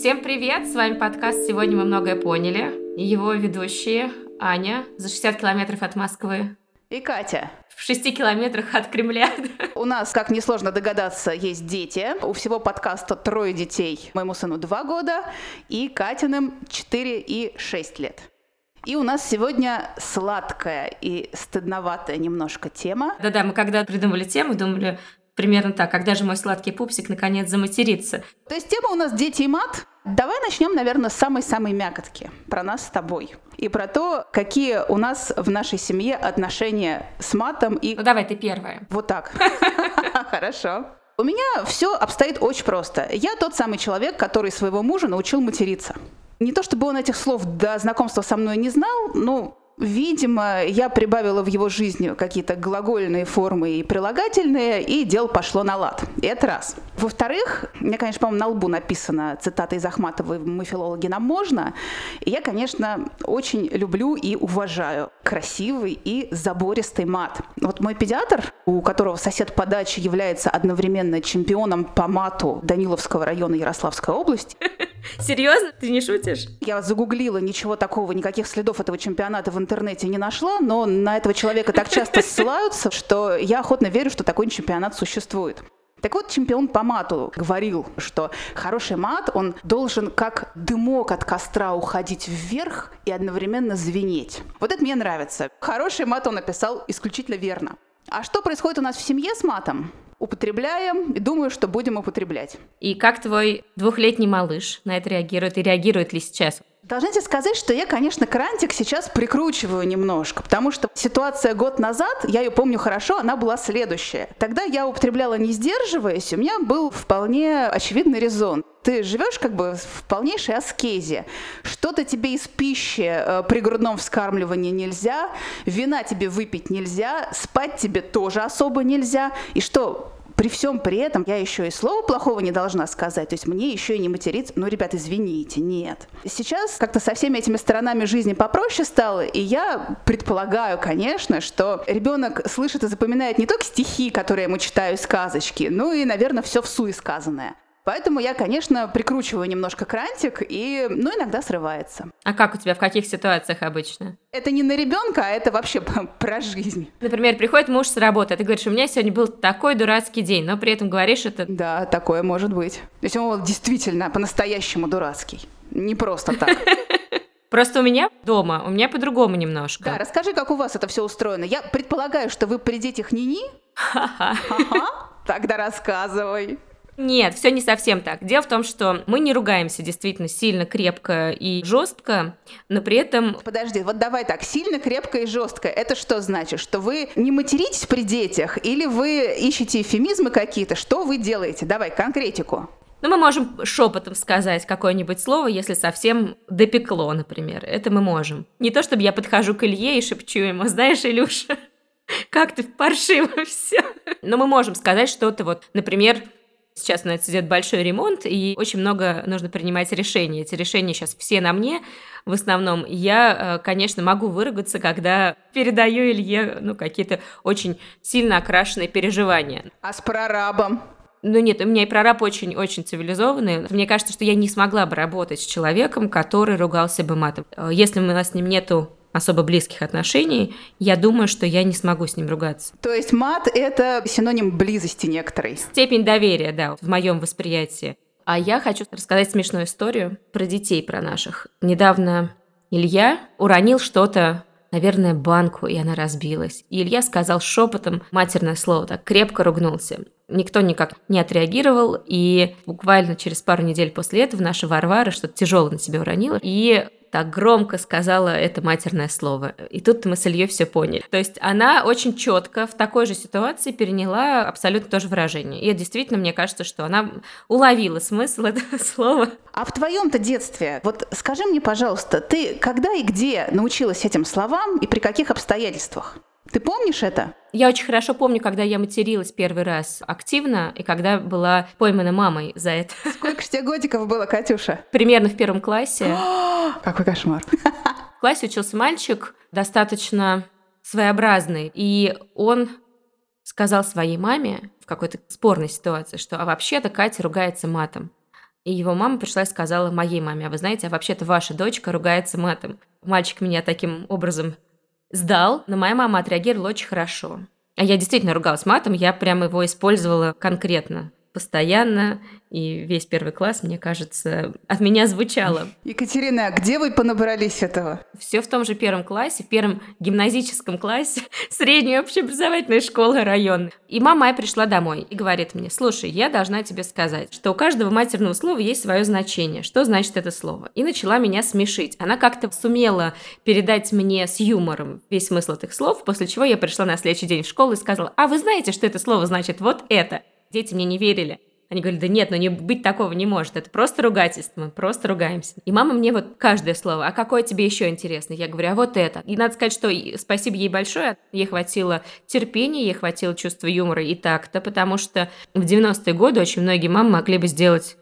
Всем привет! С вами подкаст «Сегодня мы многое поняли». Его ведущие Аня за 60 километров от Москвы. И Катя. В 6 километрах от Кремля. У нас, как несложно догадаться, есть дети. У всего подкаста трое детей. Моему сыну 2 года и Катиным 4 и 6 лет. И у нас сегодня сладкая и стыдноватая немножко тема. Да-да, мы когда придумали тему, думали, примерно так. Когда же мой сладкий пупсик наконец заматерится? То есть тема у нас «Дети и мат». Давай начнем, наверное, с самой-самой мякотки. Про нас с тобой. И про то, какие у нас в нашей семье отношения с матом и... Ну давай, ты первая. Вот так. Хорошо. У меня все обстоит очень просто. Я тот самый человек, который своего мужа научил материться. Не то чтобы он этих слов до знакомства со мной не знал, но Видимо, я прибавила в его жизни какие-то глагольные формы и прилагательные, и дело пошло на лад. Это раз. Во-вторых, мне, конечно, по-моему, на лбу написано цитата из Ахматовой «Мы филологи, нам можно». И я, конечно, очень люблю и уважаю красивый и забористый мат. Вот мой педиатр, у которого сосед по даче является одновременно чемпионом по мату Даниловского района Ярославской области, Серьезно? Ты не шутишь? Я загуглила, ничего такого, никаких следов этого чемпионата в интернете не нашла, но на этого человека так часто ссылаются, что я охотно верю, что такой чемпионат существует. Так вот, чемпион по мату говорил, что хороший мат, он должен как дымок от костра уходить вверх и одновременно звенеть. Вот это мне нравится. Хороший мат он написал исключительно верно. А что происходит у нас в семье с матом? Употребляем и думаю, что будем употреблять. И как твой двухлетний малыш на это реагирует и реагирует ли сейчас? Должна сказать, что я, конечно, крантик сейчас прикручиваю немножко, потому что ситуация год назад, я ее помню хорошо, она была следующая. Тогда я употребляла не сдерживаясь, у меня был вполне очевидный резон. Ты живешь как бы в полнейшей аскезе. Что-то тебе из пищи э, при грудном вскармливании нельзя, вина тебе выпить нельзя, спать тебе тоже особо нельзя. И что, при всем при этом я еще и слова плохого не должна сказать, то есть мне еще и не материться. Ну, ребят, извините, нет. Сейчас как-то со всеми этими сторонами жизни попроще стало, и я предполагаю, конечно, что ребенок слышит и запоминает не только стихи, которые я ему читаю, сказочки, ну и, наверное, все в суе сказанное. Поэтому я, конечно, прикручиваю немножко крантик, и, ну, иногда срывается. А как у тебя, в каких ситуациях обычно? Это не на ребенка, а это вообще про жизнь. Например, приходит муж с работы, а ты говоришь, у меня сегодня был такой дурацкий день, но при этом говоришь это... Да, такое может быть. То есть он был действительно по-настоящему дурацкий. Не просто так. Просто у меня дома, у меня по-другому немножко. Да, расскажи, как у вас это все устроено. Я предполагаю, что вы при детях ни-ни. Ха-ха. Тогда рассказывай. Нет, все не совсем так. Дело в том, что мы не ругаемся действительно сильно, крепко и жестко, но при этом... Подожди, вот давай так, сильно, крепко и жестко. Это что значит? Что вы не материтесь при детях или вы ищете эфемизмы какие-то? Что вы делаете? Давай конкретику. Ну, мы можем шепотом сказать какое-нибудь слово, если совсем допекло, например. Это мы можем. Не то, чтобы я подхожу к Илье и шепчу ему, знаешь, Илюша, как ты паршиво все. Но мы можем сказать что-то вот, например, Сейчас на это идет большой ремонт, и очень много нужно принимать решений. Эти решения сейчас все на мне. В основном я, э, конечно, могу выругаться, когда передаю Илье ну, какие-то очень сильно окрашенные переживания. А с прорабом? Ну нет, у меня и прораб очень-очень цивилизованный. Мне кажется, что я не смогла бы работать с человеком, который ругался бы матом. Э, если у нас с ним нету особо близких отношений, я думаю, что я не смогу с ним ругаться. То есть мат — это синоним близости некоторой? Степень доверия, да, в моем восприятии. А я хочу рассказать смешную историю про детей, про наших. Недавно Илья уронил что-то наверное, банку, и она разбилась. И Илья сказал шепотом матерное слово, так крепко ругнулся. Никто никак не отреагировал, и буквально через пару недель после этого наша Варвара что-то тяжелое на себя уронила, и так громко сказала это матерное слово. И тут мы с Ильей все поняли. То есть она очень четко в такой же ситуации переняла абсолютно то же выражение. И действительно, мне кажется, что она уловила смысл этого слова. А в твоем-то детстве, вот скажи мне, пожалуйста, ты когда и где научилась этим словам и при каких обстоятельствах? Ты помнишь это? Я очень хорошо помню, когда я материлась первый раз активно, и когда была поймана мамой за это. Сколько ж тебе годиков было, Катюша? Примерно в первом классе. Какой кошмар. В классе учился мальчик достаточно своеобразный, и он сказал своей маме в какой-то спорной ситуации, что а вообще-то Катя ругается матом. И его мама пришла и сказала моей маме, а вы знаете, а вообще-то ваша дочка ругается матом. Мальчик меня таким образом сдал, но моя мама отреагировала очень хорошо. А я действительно ругалась матом, я прямо его использовала конкретно постоянно, и весь первый класс, мне кажется, от меня звучало. Екатерина, а где вы понабрались этого? Все в том же первом классе, в первом гимназическом классе средней общеобразовательной школы района. И мама моя пришла домой и говорит мне, слушай, я должна тебе сказать, что у каждого матерного слова есть свое значение. Что значит это слово? И начала меня смешить. Она как-то сумела передать мне с юмором весь смысл этих слов, после чего я пришла на следующий день в школу и сказала, а вы знаете, что это слово значит вот это? Дети мне не верили. Они говорили, да нет, ну не быть такого не может, это просто ругательство, мы просто ругаемся. И мама мне вот каждое слово, а какое тебе еще интересно? Я говорю, а вот это. И надо сказать, что спасибо ей большое, ей хватило терпения, ей хватило чувства юмора и так-то, потому что в 90-е годы очень многие мамы могли бы сделать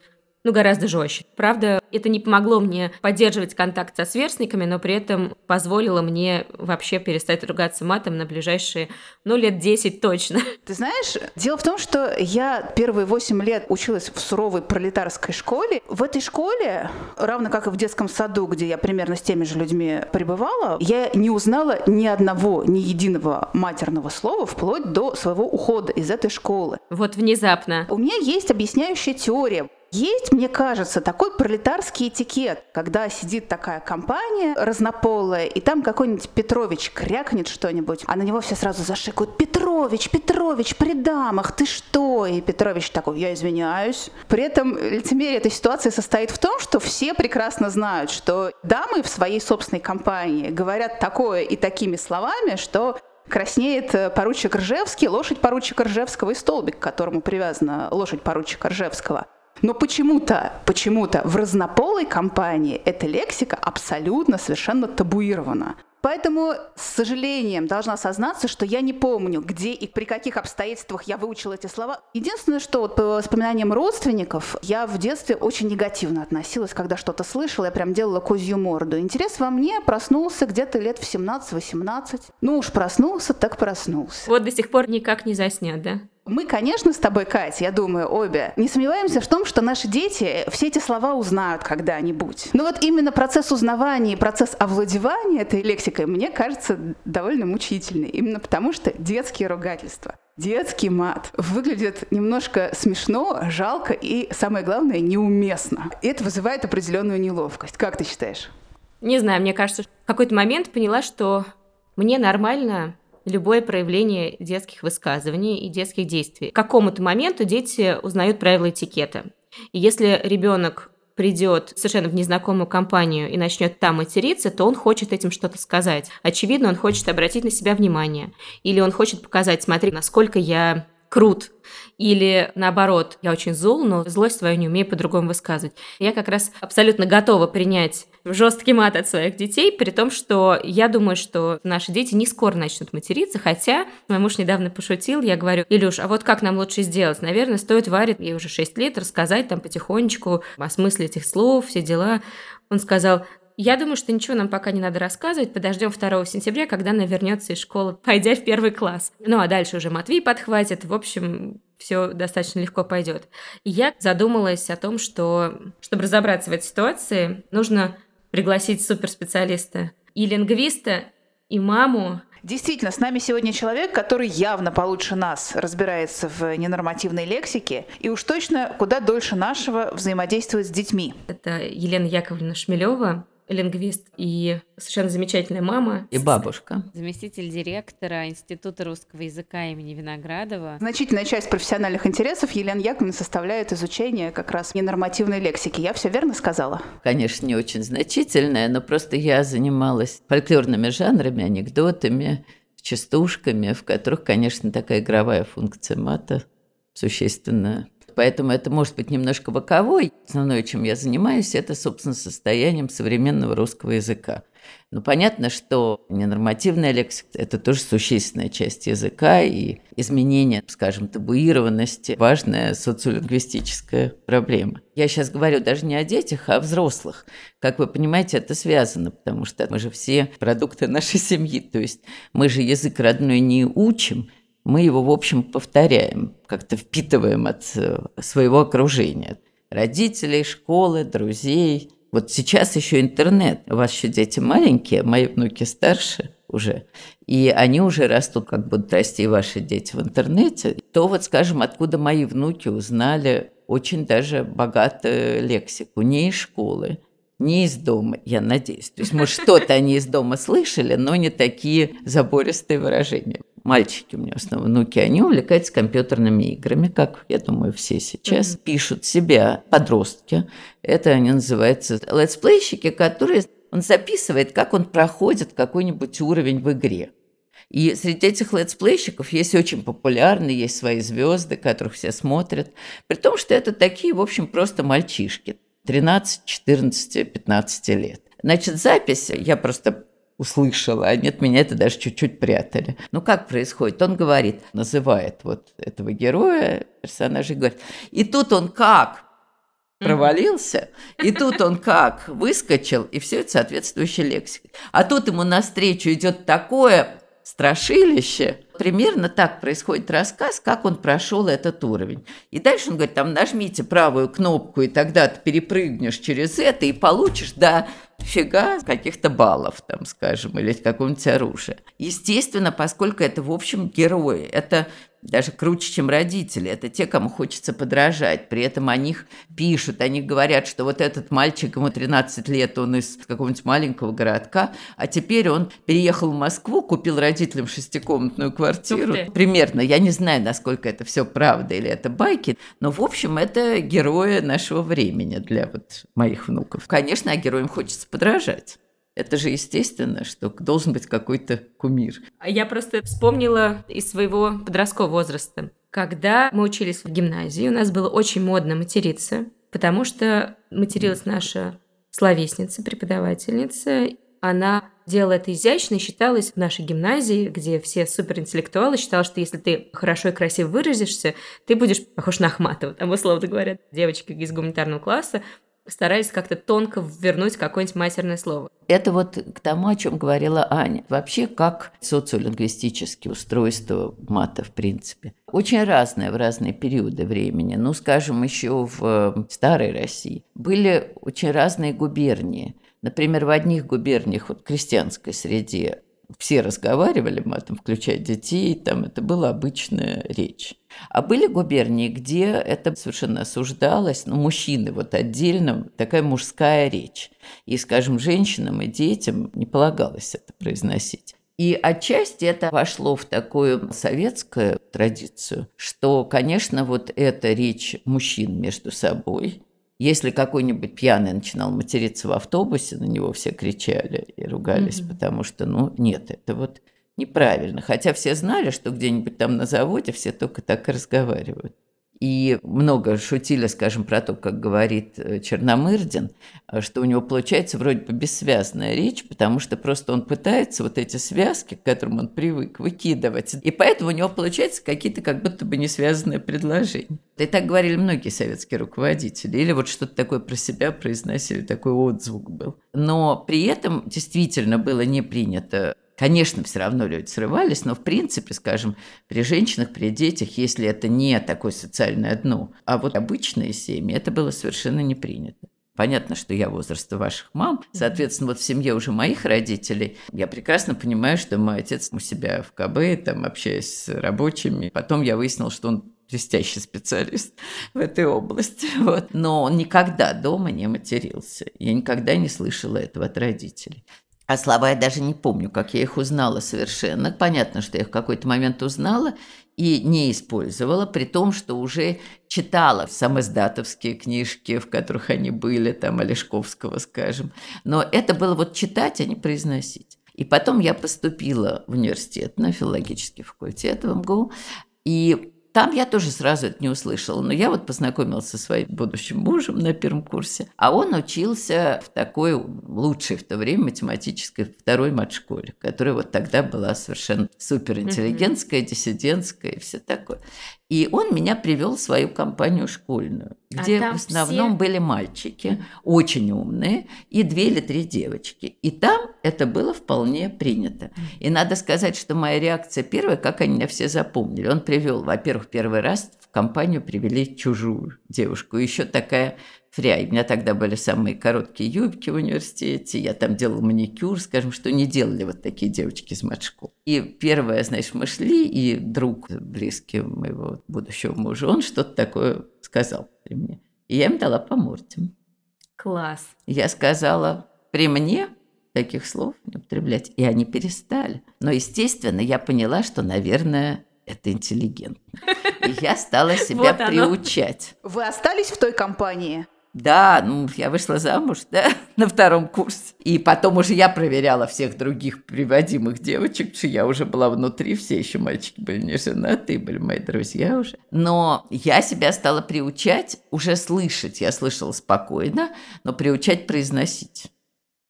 ну, гораздо жестче. Правда, это не помогло мне поддерживать контакт со сверстниками, но при этом позволило мне вообще перестать ругаться матом на ближайшие, ну, лет 10 точно. Ты знаешь, дело в том, что я первые 8 лет училась в суровой пролетарской школе. В этой школе, равно как и в детском саду, где я примерно с теми же людьми пребывала, я не узнала ни одного, ни единого матерного слова вплоть до своего ухода из этой школы. Вот внезапно. У меня есть объясняющая теория. Есть, мне кажется, такой пролетарский этикет, когда сидит такая компания разнополая, и там какой-нибудь Петрович крякнет что-нибудь, а на него все сразу зашикают «Петрович, Петрович, при дамах, ты что?» И Петрович такой «Я извиняюсь». При этом лицемерие этой ситуации состоит в том, что все прекрасно знают, что дамы в своей собственной компании говорят такое и такими словами, что краснеет поручик Ржевский, лошадь поручика Ржевского и столбик, к которому привязана лошадь поручика Ржевского – но почему-то, почему-то в разнополой компании эта лексика абсолютно совершенно табуирована. Поэтому с сожалением должна сознаться, что я не помню, где и при каких обстоятельствах я выучила эти слова. Единственное, что вот по воспоминаниям родственников, я в детстве очень негативно относилась, когда что-то слышала, я прям делала козью морду. Интерес во мне проснулся где-то лет в 17-18. Ну уж проснулся, так проснулся. Вот до сих пор никак не заснят, да? Мы, конечно, с тобой, Катя, я думаю, обе, не сомневаемся в том, что наши дети все эти слова узнают когда-нибудь. Но вот именно процесс узнавания, процесс овладевания этой лексикой, мне кажется, довольно мучительный. Именно потому, что детские ругательства, детский мат выглядит немножко смешно, жалко и, самое главное, неуместно. И это вызывает определенную неловкость. Как ты считаешь? Не знаю, мне кажется, в какой-то момент поняла, что мне нормально любое проявление детских высказываний и детских действий. К какому-то моменту дети узнают правила этикета. И если ребенок придет совершенно в незнакомую компанию и начнет там материться, то он хочет этим что-то сказать. Очевидно, он хочет обратить на себя внимание. Или он хочет показать, смотри, насколько я крут. Или наоборот, я очень зол, но злость свою не умею по-другому высказывать. Я как раз абсолютно готова принять жесткий мат от своих детей, при том, что я думаю, что наши дети не скоро начнут материться, хотя мой муж недавно пошутил, я говорю, Илюш, а вот как нам лучше сделать? Наверное, стоит Варе, ей уже 6 лет, рассказать там потихонечку о смысле этих слов, все дела. Он сказал, я думаю, что ничего нам пока не надо рассказывать. Подождем 2 сентября, когда она вернется из школы, пойдя в первый класс. Ну а дальше уже Матвей подхватит. В общем, все достаточно легко пойдет. И я задумалась о том, что, чтобы разобраться в этой ситуации, нужно пригласить суперспециалиста и лингвиста, и маму, Действительно, с нами сегодня человек, который явно получше нас разбирается в ненормативной лексике и уж точно куда дольше нашего взаимодействует с детьми. Это Елена Яковлевна Шмелева, лингвист и совершенно замечательная мама. И бабушка. Заместитель директора Института русского языка имени Виноградова. Значительная часть профессиональных интересов Елена Яковлевна составляет изучение как раз ненормативной лексики. Я все верно сказала? Конечно, не очень значительная, но просто я занималась фольклорными жанрами, анекдотами, частушками, в которых, конечно, такая игровая функция мата существенная поэтому это может быть немножко боковой. Основное, чем я занимаюсь, это, собственно, состоянием современного русского языка. Но понятно, что ненормативная лексика – это тоже существенная часть языка, и изменение, скажем, табуированности – важная социолингвистическая проблема. Я сейчас говорю даже не о детях, а о взрослых. Как вы понимаете, это связано, потому что мы же все продукты нашей семьи, то есть мы же язык родной не учим, мы его, в общем, повторяем, как-то впитываем от э, своего окружения. Родителей, школы, друзей. Вот сейчас еще интернет. У вас еще дети маленькие, мои внуки старше уже. И они уже растут, как будут расти ваши дети в интернете. То вот, скажем, откуда мои внуки узнали очень даже богатую лексику. Не из школы, не из дома, я надеюсь. То есть, может, что-то они из дома слышали, но не такие забористые выражения. Мальчики у меня в основном, внуки, они увлекаются компьютерными играми, как, я думаю, все сейчас. Mm-hmm. Пишут себя подростки. Это они называются летсплейщики, которые он записывает, как он проходит какой-нибудь уровень в игре. И среди этих летсплейщиков есть очень популярные, есть свои звезды, которых все смотрят. При том, что это такие, в общем, просто мальчишки. 13, 14, 15 лет. Значит, запись, я просто услышала, они от меня это даже чуть-чуть прятали. Ну, как происходит? Он говорит, называет вот этого героя, персонажа, и говорит, и тут он как провалился, и тут он как выскочил, и все это соответствующая лексика. А тут ему навстречу идет такое страшилище. Примерно так происходит рассказ, как он прошел этот уровень. И дальше он говорит, там нажмите правую кнопку, и тогда ты перепрыгнешь через это и получишь, да, фига каких-то баллов, там, скажем, или какого-нибудь оружия. Естественно, поскольку это, в общем, герои, это даже круче, чем родители. Это те, кому хочется подражать. При этом о них пишут, они говорят, что вот этот мальчик, ему 13 лет, он из какого-нибудь маленького городка, а теперь он переехал в Москву, купил родителям шестикомнатную квартиру. Примерно. Я не знаю, насколько это все правда или это байки, но, в общем, это герои нашего времени для вот моих внуков. Конечно, а героям хочется подражать. Это же естественно, что должен быть какой-то кумир. Я просто вспомнила из своего подросткового возраста. Когда мы учились в гимназии, у нас было очень модно материться, потому что материлась наша словесница, преподавательница. Она делала это изящно и считалась в нашей гимназии, где все суперинтеллектуалы, считала, что если ты хорошо и красиво выразишься, ты будешь похож на Ахматова. Там, условно говоря, девочки из гуманитарного класса старались как-то тонко вернуть какое-нибудь матерное слово. Это вот к тому, о чем говорила Аня. Вообще, как социолингвистические устройства мата, в принципе. Очень разное в разные периоды времени. Ну, скажем, еще в э, старой России были очень разные губернии. Например, в одних губерниях, вот крестьянской среде, все разговаривали матом, включая детей, там это была обычная речь. А были губернии, где это совершенно осуждалось, ну, мужчины вот отдельно, такая мужская речь. И, скажем, женщинам и детям не полагалось это произносить. И отчасти это вошло в такую советскую традицию, что, конечно, вот эта речь мужчин между собой, если какой-нибудь пьяный начинал материться в автобусе, на него все кричали и ругались, mm-hmm. потому что, ну, нет, это вот неправильно. Хотя все знали, что где-нибудь там на заводе все только так и разговаривают. И много шутили, скажем, про то, как говорит э, Черномырдин, э, что у него получается вроде бы бессвязная речь, потому что просто он пытается вот эти связки, к которым он привык, выкидывать. И поэтому у него получается какие-то как будто бы несвязанные предложения. И так говорили многие советские руководители. Или вот что-то такое про себя произносили, такой отзвук был. Но при этом действительно было не принято Конечно, все равно люди срывались, но в принципе, скажем, при женщинах, при детях, если это не такое социальное дно, а вот обычные семьи, это было совершенно не принято. Понятно, что я возраста ваших мам. Соответственно, вот в семье уже моих родителей я прекрасно понимаю, что мой отец у себя в КБ, там, общаясь с рабочими. Потом я выяснил, что он блестящий специалист в этой области. Вот. Но он никогда дома не матерился. Я никогда не слышала этого от родителей. А слова я даже не помню, как я их узнала совершенно. Понятно, что я их в какой-то момент узнала и не использовала, при том, что уже читала самоздатовские книжки, в которых они были, там, Олешковского, скажем. Но это было вот читать, а не произносить. И потом я поступила в университет, на филологический факультет в МГУ, и там я тоже сразу это не услышала. Но я вот познакомилась со своим будущим мужем на первом курсе, а он учился в такой лучшей в то время математической второй мат-школе, которая вот тогда была совершенно суперинтеллигентская, диссидентская и все такое. И он меня привел в свою компанию школьную, А где там в основном все- были мальчики, очень умные, и две или три девочки. И там это было вполне принято. И надо сказать, что моя реакция первая, как они меня все запомнили. Он привел, во-первых, первый раз в компанию привели чужую девушку, еще такая фря. И у меня тогда были самые короткие юбки в университете, я там делала маникюр, скажем, что не делали вот такие девочки из матшкол. И первое, значит, мы шли, и друг близкий моего будущего мужа, он что-то такое сказал при мне. И я им дала по морде. Класс. Я сказала, при мне таких слов не употреблять. И они перестали. Но, естественно, я поняла, что, наверное, это интеллигентно. И я стала себя Вот оно. приучать. Вы остались в той компании? Да, ну, я вышла замуж, да, на втором курсе. И потом уже я проверяла всех других приводимых девочек, что я уже была внутри, все еще мальчики были не женаты, были мои друзья уже. Но я себя стала приучать уже слышать. Я слышала спокойно, но приучать произносить.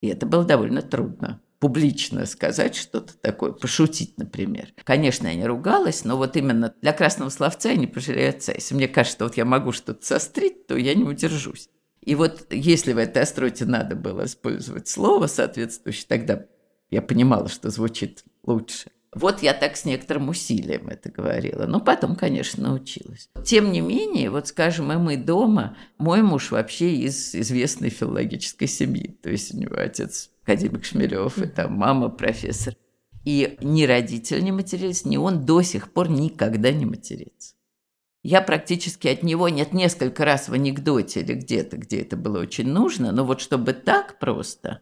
И это было довольно трудно публично сказать что-то такое, пошутить, например. Конечно, я не ругалась, но вот именно для красного словца я не пожалею отца. Если мне кажется, что вот я могу что-то сострить, то я не удержусь. И вот если в этой остроте надо было использовать слово соответствующее, тогда я понимала, что звучит лучше. Вот я так с некоторым усилием это говорила. Но потом, конечно, научилась. Тем не менее, вот скажем, и мы дома, мой муж вообще из известной филологической семьи. То есть у него отец академик Шмелев, там мама профессор. И ни родители не матерились, ни он до сих пор никогда не матерится. Я практически от него нет несколько раз в анекдоте или где-то, где это было очень нужно, но вот чтобы так просто,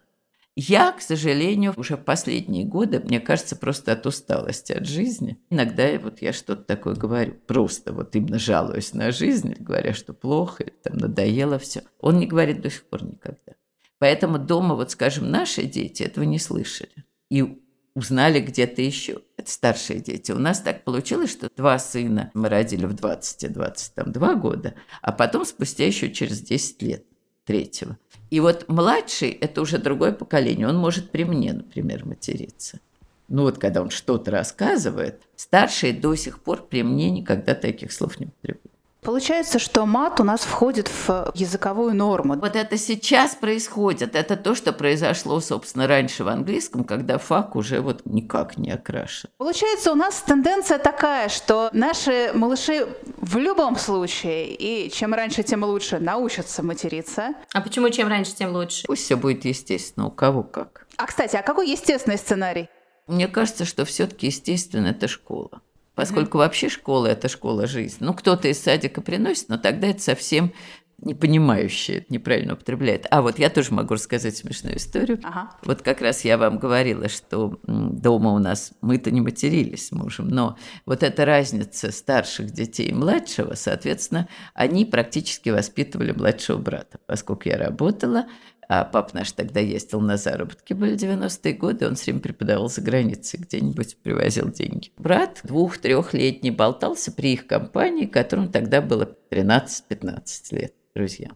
я, к сожалению, уже в последние годы, мне кажется, просто от усталости от жизни. Иногда вот я что-то такое говорю, просто вот именно жалуюсь на жизнь, говоря, что плохо, там надоело все. Он не говорит до сих пор никогда. Поэтому дома, вот скажем, наши дети этого не слышали. И узнали где-то еще. Это старшие дети. У нас так получилось, что два сына мы родили в 20 и 22 года, а потом спустя еще через 10 лет третьего. И вот младший – это уже другое поколение. Он может при мне, например, материться. Ну вот, когда он что-то рассказывает, старший до сих пор при мне никогда таких слов не употребляет. Получается, что мат у нас входит в языковую норму. Вот это сейчас происходит. Это то, что произошло, собственно, раньше в английском, когда фак уже вот никак не окрашен. Получается, у нас тенденция такая, что наши малыши в любом случае, и чем раньше, тем лучше, научатся материться. А почему чем раньше, тем лучше? Пусть все будет естественно, у кого как. А, кстати, а какой естественный сценарий? Мне кажется, что все-таки естественно это школа. Поскольку вообще школа – это школа жизни. Ну, кто-то из садика приносит, но тогда это совсем не понимающие, это неправильно употребляет. А вот я тоже могу рассказать смешную историю. Ага. Вот как раз я вам говорила, что дома у нас мы-то не матерились с мужем, но вот эта разница старших детей и младшего, соответственно, они практически воспитывали младшего брата. Поскольку я работала, а папа наш тогда ездил на заработки, были 90-е годы, он все время преподавал за границей, где-нибудь привозил деньги. Брат двух-трехлетний болтался при их компании, которому тогда было 13-15 лет, друзья.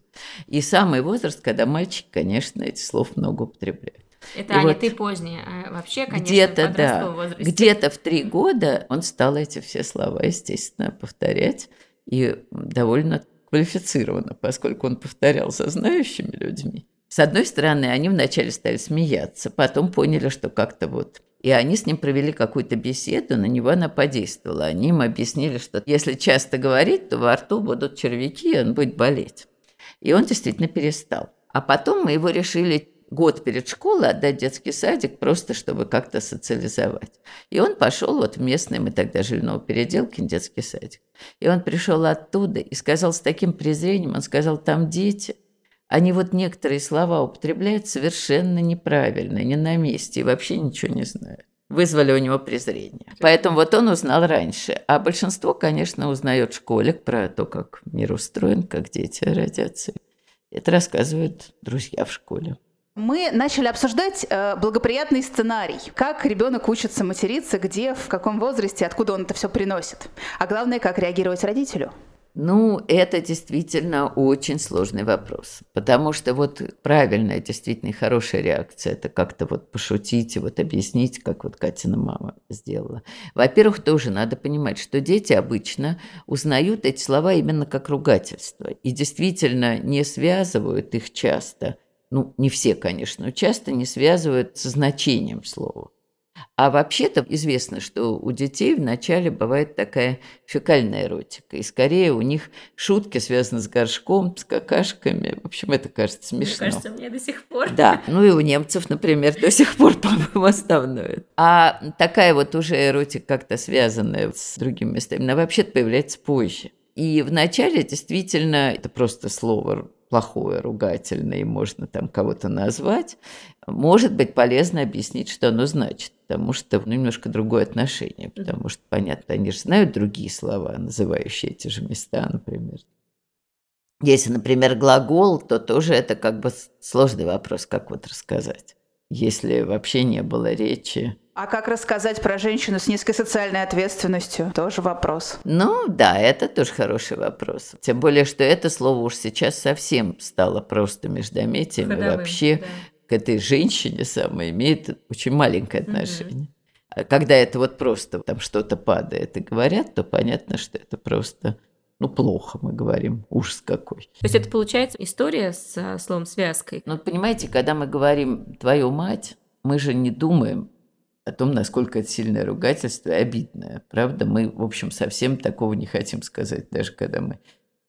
И самый возраст, когда мальчик, конечно, этих слов много употребляет. Это, И Аня, вот ты поздняя. А вообще, конечно, где-то, да, возрасте. где-то в три года он стал эти все слова, естественно, повторять и довольно квалифицированно, поскольку он повторял со знающими людьми. С одной стороны, они вначале стали смеяться, потом поняли, что как-то вот... И они с ним провели какую-то беседу, на него она подействовала. Они им объяснили, что если часто говорить, то во рту будут червяки, и он будет болеть. И он действительно перестал. А потом мы его решили год перед школой отдать детский садик, просто чтобы как-то социализовать. И он пошел вот в местный, мы тогда жили в Новопеределке, детский садик. И он пришел оттуда и сказал с таким презрением, он сказал, там дети, они вот некоторые слова употребляют совершенно неправильно, не на месте и вообще ничего не знают. Вызвали у него презрение. Поэтому вот он узнал раньше. А большинство, конечно, узнает в школе про то, как мир устроен, как дети родятся. Это рассказывают друзья в школе. Мы начали обсуждать э, благоприятный сценарий. Как ребенок учится материться, где, в каком возрасте, откуда он это все приносит. А главное, как реагировать родителю. Ну, это действительно очень сложный вопрос, потому что вот правильная, действительно хорошая реакция – это как-то вот пошутить и вот объяснить, как вот Катина мама сделала. Во-первых, тоже надо понимать, что дети обычно узнают эти слова именно как ругательство и действительно не связывают их часто, ну, не все, конечно, но часто не связывают со значением слова. А вообще-то известно, что у детей вначале бывает такая фекальная эротика. И скорее у них шутки связаны с горшком, с какашками. В общем, это кажется смешно. Мне кажется, мне до сих пор. Да, ну и у немцев, например, до сих пор, по-моему, основное. А такая вот уже эротика как-то связанная с другими местами, она вообще-то появляется позже. И вначале действительно это просто слово плохое, ругательное, и можно там кого-то назвать, может быть полезно объяснить, что оно значит, потому что ну, немножко другое отношение, потому что, понятно, они же знают другие слова, называющие эти же места, например. Если, например, глагол, то тоже это как бы сложный вопрос, как вот рассказать, если вообще не было речи а как рассказать про женщину с низкой социальной ответственностью? Тоже вопрос. Ну да, это тоже хороший вопрос. Тем более, что это слово уж сейчас совсем стало просто междометием. Ходовым, и вообще да. к этой женщине самой имеет очень маленькое отношение. Угу. А когда это вот просто там что-то падает и говорят, то понятно, что это просто ну, плохо мы говорим, ужас какой. То есть это получается история с словом связкой? Ну, понимаете, когда мы говорим «твою мать», мы же не думаем о том, насколько это сильное ругательство и обидное. Правда, мы, в общем, совсем такого не хотим сказать, даже когда мы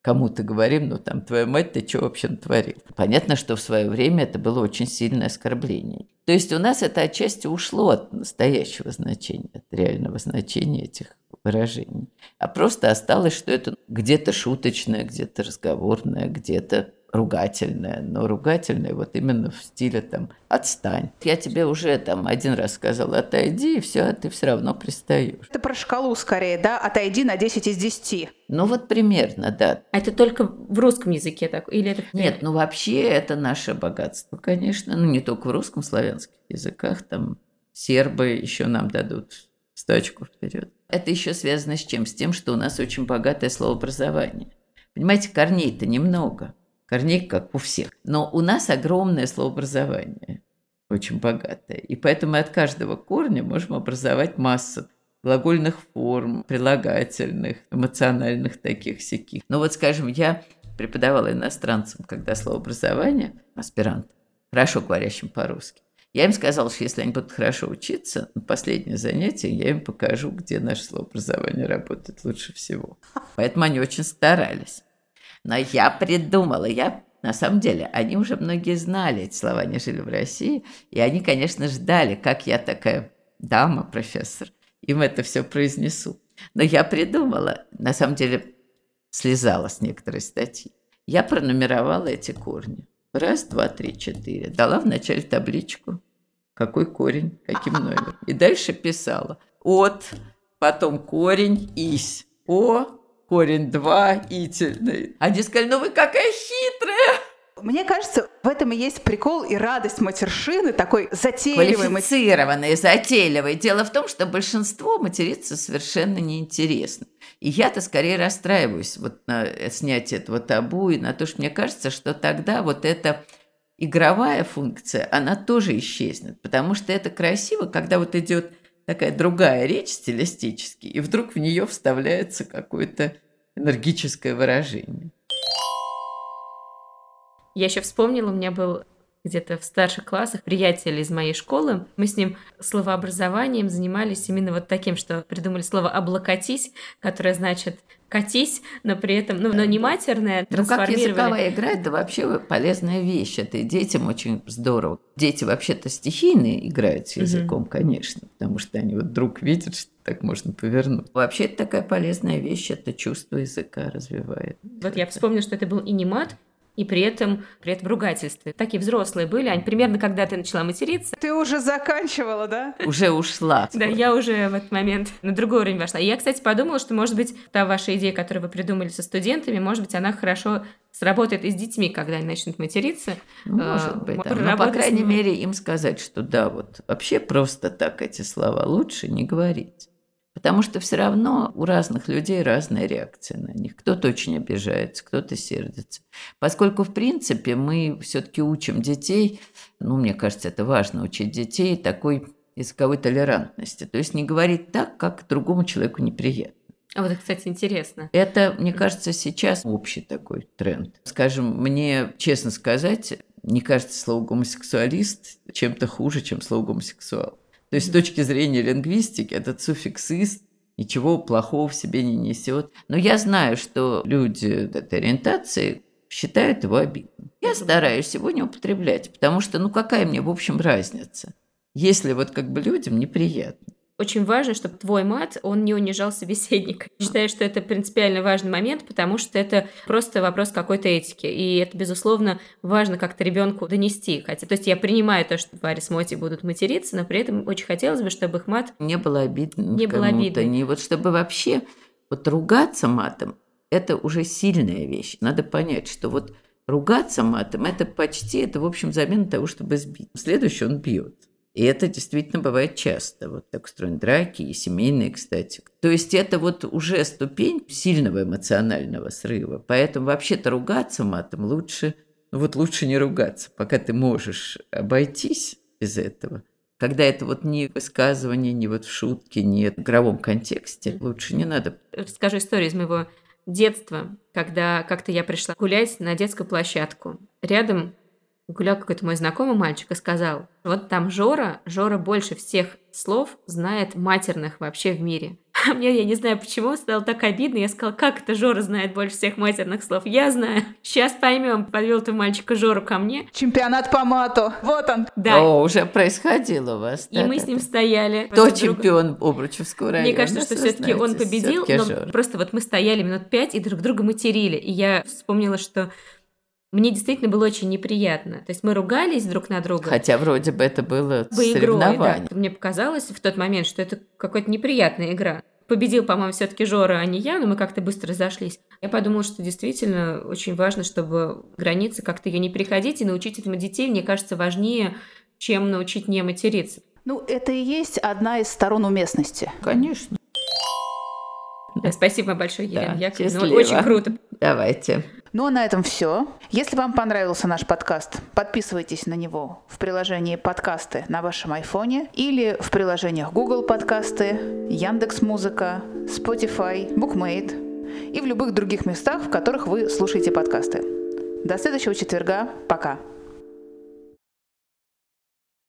кому-то говорим, ну там, твоя мать, ты что вообще натворил? Понятно, что в свое время это было очень сильное оскорбление. То есть у нас это отчасти ушло от настоящего значения, от реального значения этих выражений. А просто осталось, что это где-то шуточное, где-то разговорное, где-то ругательное, но ругательное вот именно в стиле там «отстань». Я тебе уже там один раз сказала «отойди», и все, а ты все равно пристаешь. Это про шкалу скорее, да? «Отойди на 10 из 10». Ну вот примерно, да. А это только в русском языке так? Или это... Нет, ну вообще это наше богатство, конечно. Ну не только в русском, славянских языках. Там сербы еще нам дадут стачку вперед. Это еще связано с чем? С тем, что у нас очень богатое словообразование. Понимаете, корней-то немного корней, как у всех. Но у нас огромное словообразование, очень богатое. И поэтому от каждого корня можем образовать массу глагольных форм, прилагательных, эмоциональных таких всяких. Но вот, скажем, я преподавала иностранцам, когда словообразование, аспирант, хорошо говорящим по-русски. Я им сказала, что если они будут хорошо учиться, на последнее занятие я им покажу, где наше словообразование работает лучше всего. Поэтому они очень старались. Но я придумала, я на самом деле, они уже многие знали эти слова, они жили в России, и они, конечно, ждали, как я такая дама, профессор, им это все произнесу. Но я придумала, на самом деле, слезала с некоторой статьи. Я пронумеровала эти корни. Раз, два, три, четыре. Дала вначале табличку, какой корень, каким номером. И дальше писала от, потом корень, ись, о, корень 2 ительный. Они сказали, ну вы какая хитрая. Мне кажется, в этом и есть прикол и радость матершины, такой затейливой. Квалифицированной, затейливой. Дело в том, что большинство материться совершенно неинтересно. И я-то скорее расстраиваюсь вот на снятие этого табу и на то, что мне кажется, что тогда вот эта игровая функция, она тоже исчезнет. Потому что это красиво, когда вот идет такая другая речь стилистически, и вдруг в нее вставляется какое-то энергическое выражение. Я еще вспомнила, у меня был где-то в старших классах приятель из моей школы. Мы с ним словообразованием занимались именно вот таким, что придумали слово «облокотись», которое значит катись, но при этом, ну, но не матерное, Ну, как языковая игра, это вообще полезная вещь. Это и детям очень здорово. Дети вообще-то стихийные играют с языком, угу. конечно, потому что они вот вдруг видят, что так можно повернуть. Вообще это такая полезная вещь, это чувство языка развивает. Вот я вспомнила, что это был и не мат, и при этом, при этом ругательстве. Такие взрослые были, они примерно когда ты начала материться. Ты уже заканчивала, да? Уже ушла. Да, я уже в этот момент на другой уровень вошла. И я, кстати, подумала, что, может быть, та ваша идея, которую вы придумали со студентами, может быть, она хорошо сработает и с детьми, когда они начнут материться. Ну, может а, быть, да. Но, по крайней мере, им сказать, что да, вот вообще просто так эти слова лучше не говорить. Потому что все равно у разных людей разная реакция на них. Кто-то очень обижается, кто-то сердится. Поскольку, в принципе, мы все-таки учим детей, ну, мне кажется, это важно учить детей такой языковой толерантности. То есть не говорить так, как другому человеку неприятно. А вот, кстати, интересно. Это, мне кажется, сейчас общий такой тренд. Скажем, мне, честно сказать, не кажется слово гомосексуалист чем-то хуже, чем слово гомосексуал. То есть с точки зрения лингвистики этот суффикс «ист» ничего плохого в себе не несет. Но я знаю, что люди этой ориентации считают его обидным. Я стараюсь его не употреблять, потому что, ну, какая мне, в общем, разница, если вот как бы людям неприятно очень важно, чтобы твой мат, он не унижал собеседника. Считаю, что это принципиально важный момент, потому что это просто вопрос какой-то этики. И это, безусловно, важно как-то ребенку донести. Хотя, то есть я принимаю то, что Варя с Моти будут материться, но при этом очень хотелось бы, чтобы их мат... Не было обидно. Не было обидно. Не вот чтобы вообще вот ругаться матом, это уже сильная вещь. Надо понять, что вот ругаться матом, это почти, это, в общем, замена того, чтобы сбить. Следующий он бьет. И это действительно бывает часто. Вот так устроены драки, и семейные, кстати. То есть это вот уже ступень сильного эмоционального срыва. Поэтому вообще-то ругаться матом лучше, ну вот лучше не ругаться, пока ты можешь обойтись без этого. Когда это вот не высказывание, не вот в шутке, не в игровом контексте, лучше не надо. Расскажу историю из моего детства, когда как-то я пришла гулять на детскую площадку. Рядом гулял какой-то мой знакомый мальчик и сказал, вот там Жора, Жора больше всех слов знает матерных вообще в мире. А мне, я не знаю почему, стало так обидно. Я сказала, как это Жора знает больше всех матерных слов? Я знаю. Сейчас поймем. Подвел ты мальчика Жору ко мне. Чемпионат по мату. Вот он. Да. О, уже происходило у вас. И да, мы да, с ним да. стояли. Кто чемпион Обручевского района? Мне кажется, что все-таки он победил. но Жора. просто вот мы стояли минут пять и друг друга материли. И я вспомнила, что мне действительно было очень неприятно. То есть мы ругались друг на друга. Хотя вроде бы это было соревнование. Да. Мне показалось в тот момент, что это какая-то неприятная игра. Победил, по-моему, все-таки Жора, а не я, но мы как-то быстро разошлись. Я подумала, что действительно очень важно, чтобы границы как-то ее не переходить и научить этому детей, мне кажется, важнее, чем научить не материться. Ну, это и есть одна из сторон уместности. Конечно. Да, спасибо большое, Елена да, Яковлевна. Очень круто. Давайте. Ну а на этом все. Если вам понравился наш подкаст, подписывайтесь на него в приложении подкасты на вашем айфоне или в приложениях Google подкасты, Яндекс Музыка, Spotify, Bookmate и в любых других местах, в которых вы слушаете подкасты. До следующего четверга. Пока.